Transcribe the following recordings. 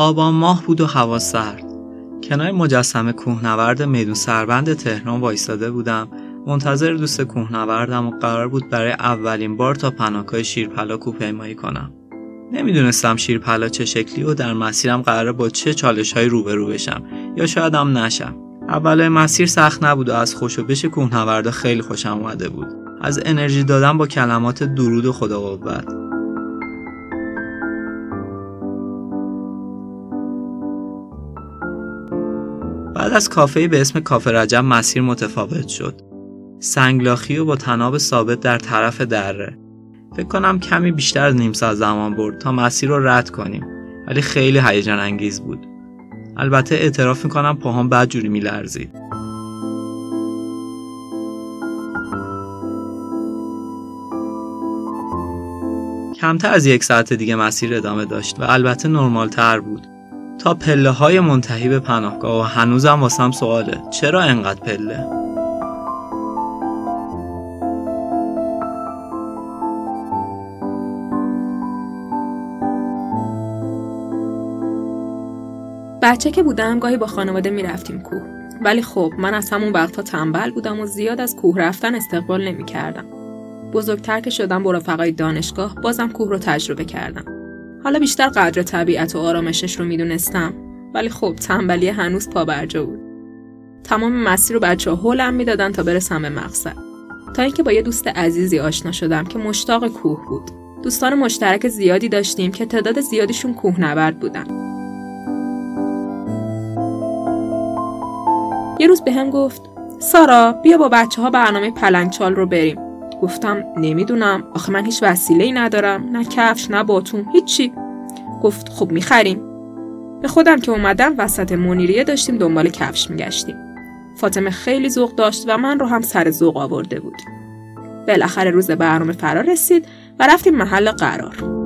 آبان ماه بود و هوا سرد. کنار مجسمه کوهنورد میدون سربند تهران وایستاده بودم. منتظر دوست کوهنوردم و قرار بود برای اولین بار تا پناهگاه شیرپلا کوپیمایی کنم. نمی‌دونستم شیرپلا چه شکلی و در مسیرم قراره با چه چالش های روبرو بشم یا شاید هم نشم. اول مسیر سخت نبود و از خوش و بش کوهنوردا خیلی خوشم اومده بود. از انرژی دادن با کلمات درود و خدا قوت بعد از کافه به اسم کافه رجب مسیر متفاوت شد. سنگلاخی و با تناب ثابت در طرف دره. فکر کنم کمی بیشتر از نیم ساعت زمان برد تا مسیر رو رد کنیم. ولی خیلی هیجان انگیز بود. البته اعتراف می‌کنم پاهام بد جوری میلرزید. کمتر از یک ساعت دیگه مسیر ادامه داشت و البته نرمال تر بود. تا پله های منتهی به پناهگاه و هنوزم واسم سواله چرا انقدر پله؟ بچه که بودم گاهی با خانواده می‌رفتیم کوه ولی خب من از همون وقتها تنبل بودم و زیاد از کوه رفتن استقبال نمی کردم. بزرگتر که شدم با رفقای دانشگاه بازم کوه رو تجربه کردم. حالا بیشتر قدر طبیعت و آرامشش رو می‌دونستم ولی خب تنبلی هنوز پا برجا بود. تمام مسیر رو بچه هولم می‌دادن تا برسم به مقصد. تا اینکه با یه دوست عزیزی آشنا شدم که مشتاق کوه بود. دوستان مشترک زیادی داشتیم که تعداد زیادیشون کوهنورد بودن. یه روز به هم گفت سارا بیا با بچه ها برنامه پلنگچال رو بریم گفتم نمی‌دونم. آخه من هیچ وسیله ای ندارم. نه کفش نه باتون هیچی. گفت خب می‌خریم. به خودم که اومدم وسط منیریه داشتیم دنبال کفش میگشتیم. فاطمه خیلی ذوق داشت و من رو هم سر ذوق آورده بود. بالاخره روز برنامه فرا رسید و رفتیم محل قرار.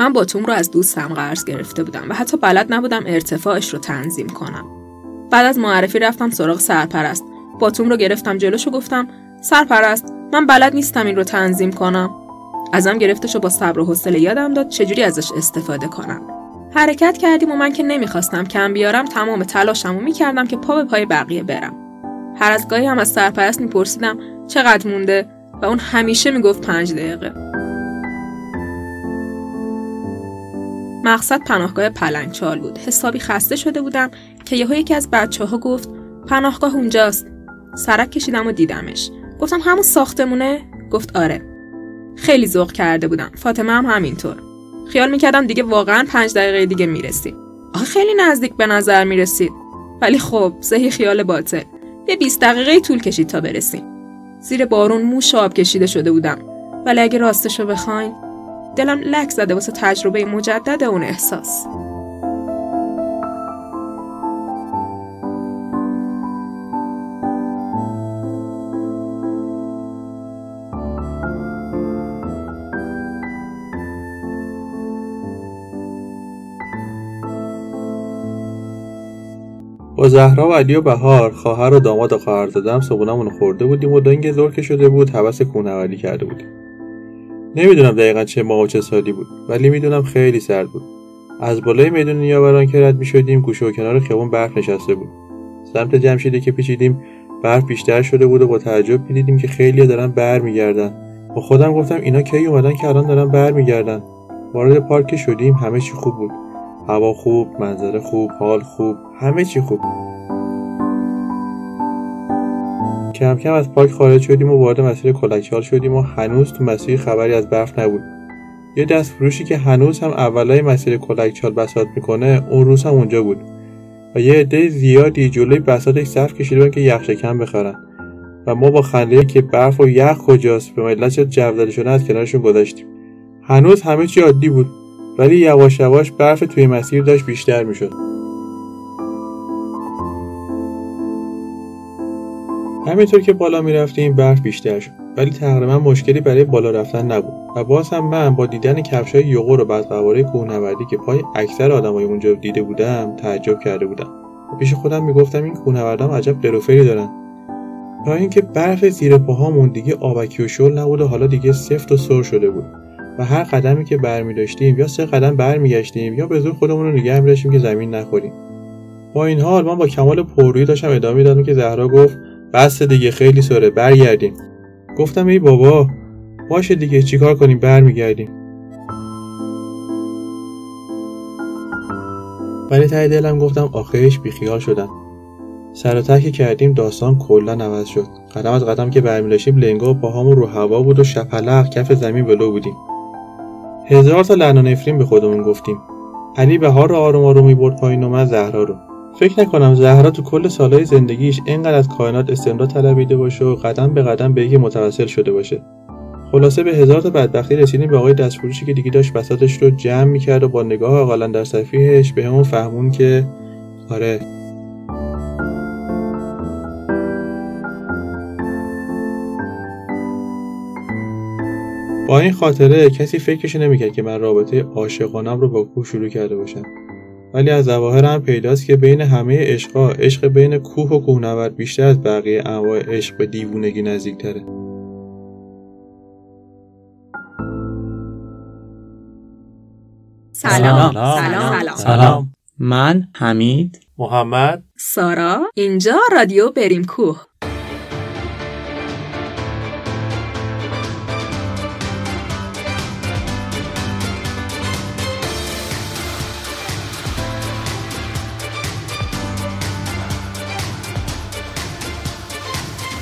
من باتوم رو از دوستم قرض گرفته بودم و حتی بلد نبودم ارتفاعش رو تنظیم کنم. بعد از معرفی رفتم سراغ سرپرست. باتوم رو گرفتم جلوش و گفتم سرپرست من بلد نیستم این رو تنظیم کنم. ازم گرفتش و با صبر و حوصله یادم داد چجوری ازش استفاده کنم. حرکت کردیم و من که نمی‌خواستم کم بیارم تمام تلاشم و می‌کردم که پا به پای بقیه برم. هر از گاهی هم از سرپرست میپرسیدم چقدر مونده و اون همیشه می‌گفت پنج دقیقه. مقصد پناهگاه پلنگچال بود. حسابی خسته شده بودم که یهو یکی از بچه ها گفت پناهگاه اونجاست. سرک کشیدم و دیدمش. گفتم همون ساختمونه؟ گفت آره. خیلی ذوق کرده بودم. فاطمه هم همینطور. خیال می‌کردم دیگه واقعا پنج دقیقه دیگه می‌رسید آخه خیلی نزدیک به نظر می‌رسید. ولی خب زهی خیال باطل. یه 20 دقیقه طول کشید تا برسیم. زیر بارون موش آب کشیده شده بودم. ولی اگه راستشو بخواین دلم لک زده واسه تجربه مجدد اون احساس. با زهرا و علی و بهار خواهر و داماد و خواهر دادم صبونمون خورده بودیم و دنگ زور که شده بود حوس کوهنوردی کرده بودیم. نمی‌دونم دقیقا چه ماه و چه سالی بود ولی می‌دونم خیلی سرد بود. از بالای میدون نیاوران که رد می‌شدیم گوشه و کنار خیابون برف نشسته بود. سمت جمشیدی که پیچیدیم برف بیشتر شده بود و با تعجب می‌دیدیم که خیلی دارن برمیگردن. با خودم گفتم اینا کی اومدن که الان دارن برمیگردن. وارد پارک شدیم همه چی خوب بود. هوا خوب منظره خوب حال خوب همه چی خوب کم کم از پارک خارج شدیم و وارد مسیر کلکچال شدیم و هنوز تو مسیر خبری از برف نبود. یه دست فروشی که هنوز هم اولای مسیر کلکچال بساط می‌کنه اون روز هم اونجا بود. و یه عده زیادی جلوی بساطش صف کشیده بودن که یخشکن بخرن. و ما با خنده که برف و یخ کجاست به ملت چه جو شده از کنارشون گذاشتیم. هنوز همه چی عادی بود ولی یواش یواش برف توی مسیر داشت بیشتر می‌شد. همینطور که بالا می‌رفتیم برف بیشتر شد. ولی تقریبا مشکلی برای بالا رفتن نبود. و باز هم من با دیدن کفشای یوغور و بدقواره کوهنوردی که پای اکثر آدمای اونجا دیده بودم تعجب کرده بودم. و پیش خودم می‌گفتم این کوهنوردان عجب قروفری دارن. تا اینکه برف زیر پاهامون دیگه آبکی و شل نبود و حالا دیگه سفت و سر شده بود. و هر قدمی که برمی داشتیم یا سه قدم برمیگشتیم یا به زور خودمون رو نگه می‌داشتیم که زمین نخوریم. با این حال من با کمال پررویی داشتم ادامه دادم که زهرا گفت بس دیگه خیلی سره برگردیم. گفتم ای بابا باشه دیگه چیکار کنیم؟ برمیگردیم. ولی ته دلم گفتم آخرش بیخیال شدم. سر که کردیم داستان کلا عوض شد. قدم از قدم که برمیداشتیم لنگا و پاهامون رو هوا بود و شپلق کف زمین ولو بودیم. هزار تا لعن و نفرین به خودمون گفتیم. علی بهار رو آروم آروم می‌برد پایین و من زهرا رو. فکر نکنم زهرا تو کل سالهای زندگیش اینقدر از کائنات استمرار طلبیده باشه و قدم به قدم به یکی متوسل شده باشه. خلاصه به هزار تا بدبختی رسیدیم به آقای دستفروشی که دیگه داشت بساتش رو جمع می‌کرد و با نگاه اقالا در صفیحش به همون فهمون که آره. با این خاطره کسی فکرش نمی‌کرد که من رابطه عاشقانم رو با کوه شروع کرده باشم. ولی از ظواهر هم پیداست که بین همه عشقا عشق بین کوه و کوهنورد بیشتر از بقیه انواع عشق به دیوونگی نزدیکتره. سلام. سلام. سلام, سلام. من حمید. محمد. سارا. اینجا رادیو بریم کوه.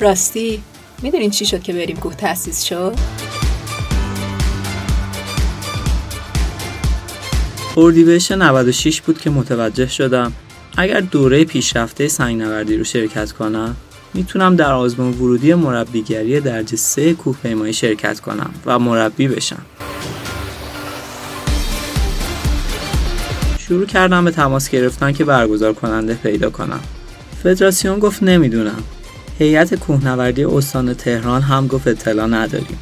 راستی می‌دونین چی شد که بریم کوه تأسیس شد؟ اردیبهشت 96 بود که متوجه شدم اگر دوره پیشرفته سنگنوردی رو شرکت کنم می‌تونم در آزمون ورودی مربیگری درجه 3 کوه پیمایی شرکت کنم و مربی بشم. شروع کردم به تماس گرفتن که برگزار کننده پیدا کنم. فدراسیون گفت نمی‌دونم. هیئت کوهنوردی استان تهران هم گفت اطلاع نداریم.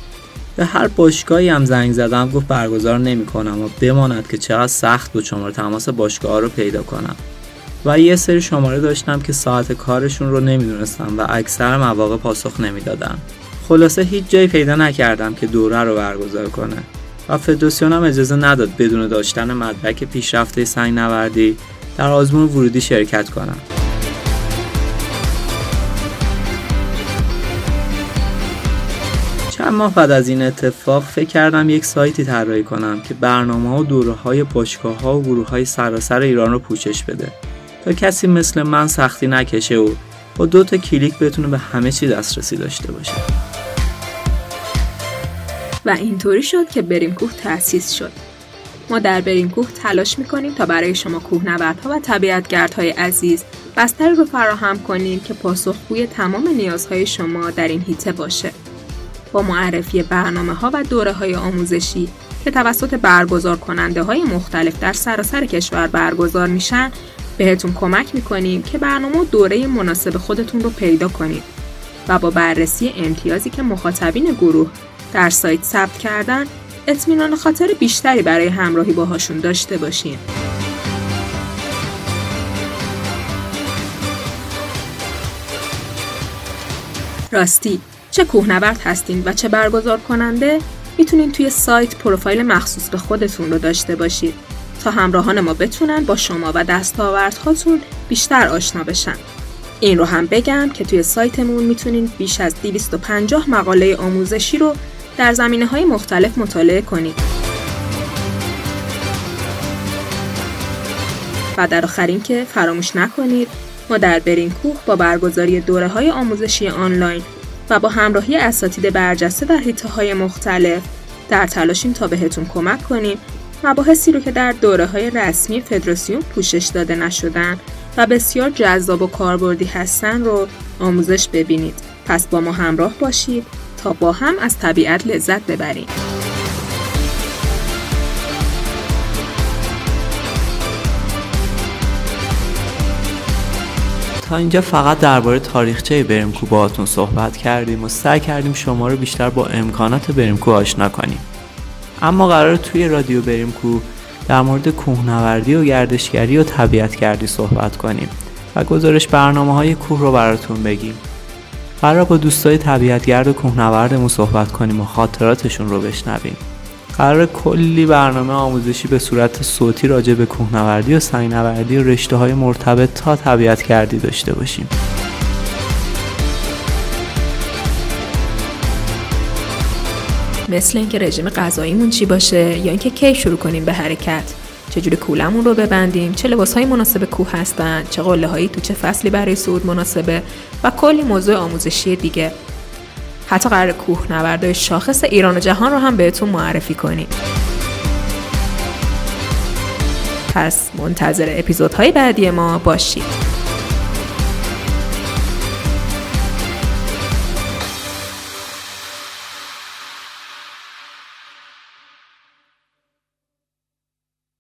به هر باشگاهی هم زنگ زدم گفت برگزار نمی‌کنم و بماند که چقدر سخت بود شماره تماس باشگاه ها رو پیدا کنم. و یه سری شماره داشتم که ساعت کارشون رو نمی‌دونستم و اکثر مواقع پاسخ نمی‌دادن. خلاصه هیچ جایی پیدا نکردم که دوره رو برگزار کنه. و فدراسیون هم اجازه نداد بدون داشتن مدرک پیشرفته سنگ نوردی در آزمون ورودی شرکت کنم. ماه بعد از این اتفاق فکر کردم یک سایتی طراحی کنم که برنامه و دوره های باشگاه ها و گروه های سراسر ایران رو پوشش بده. تا کسی مثل من سختی نکشه و با دو تا کلیک بتونه به همه چی دسترسی داشته باشه. و اینطوری شد که بریم کوه تأسیس شد. ما در بریم کوه تلاش می‌کنیم تا برای شما کوهنوردها و طبیعتگردهای عزیز بستری رو فراهم کنیم که پاسخگوی تمام نیازهای شما در این هیته باشه. با معرفی برنامه ها و دوره های آموزشی که توسط برگزار کننده های مختلف در سراسر کشور برگزار میشن بهتون کمک می‌کنیم که برنامه و دوره مناسب خودتون رو پیدا کنید و با بررسی امتیازی که مخاطبین گروه در سایت ثبت کردن اطمینان خاطر بیشتری برای همراهی باهاشون داشته باشین. راستی چه کوهنورد هستین و چه برگزار کننده می‌تونین توی سایت پروفایل مخصوص به خودتون رو داشته باشید تا همراهان ما بتونن با شما و دستاوردهاتون بیشتر آشنا بشن. این رو هم بگم که توی سایتمون می‌تونین بیش از 250 مقاله آموزشی رو در زمینه های مختلف مطالعه کنید. و در آخرین که فراموش نکنید ما در برین کوه با برگزاری دوره های آموزشی آنلاین و با همراهی اساتید برجسته در حیطه های مختلف. در تلاشیم تا بهتون کمک کنیم مباحثی رو که در دوره های رسمی فدراسیون پوشش داده نشدن و بسیار جذاب و کاربردی هستن رو آموزش ببینید. پس با ما همراه باشید تا با هم از طبیعت لذت ببریم. تا اینجا فقط درباره تاریخچه بریمکو باهاتون صحبت کردیم و سعی کردیم شما رو بیشتر با امکانات بریمکو آشنا کنیم. اما قرار توی رادیو بریمکو در مورد کوهنوردی و گردشگری و طبیعتگردی صحبت کنیم و گزارش برنامه های کوه رو براتون بگیم. قرار با دوستای طبیعتگرد و کوهنوردمون صحبت کنیم و خاطراتشون رو بشنویم. قرار کلی برنامه آموزشی به صورت صوتی راجع به کوهنوردی و سنگنوردی و رشته های مرتبط تا طبیعتگردی داشته باشیم. مثل اینکه رژیم غذاییمون چی باشه یا اینکه کی شروع کنیم به حرکت؟ چجوری کولمون رو ببندیم؟ چه لباس های مناسب کوه هستن؟ چه قله هایی تو چه فصلی برای صعود مناسبه؟ و کلی موضوع آموزشی دیگه. حتی قرار کوه نوردای شاخص ایران و جهان رو هم بهتون معرفی کنیم. پس منتظر اپیزودهای بعدی ما باشید.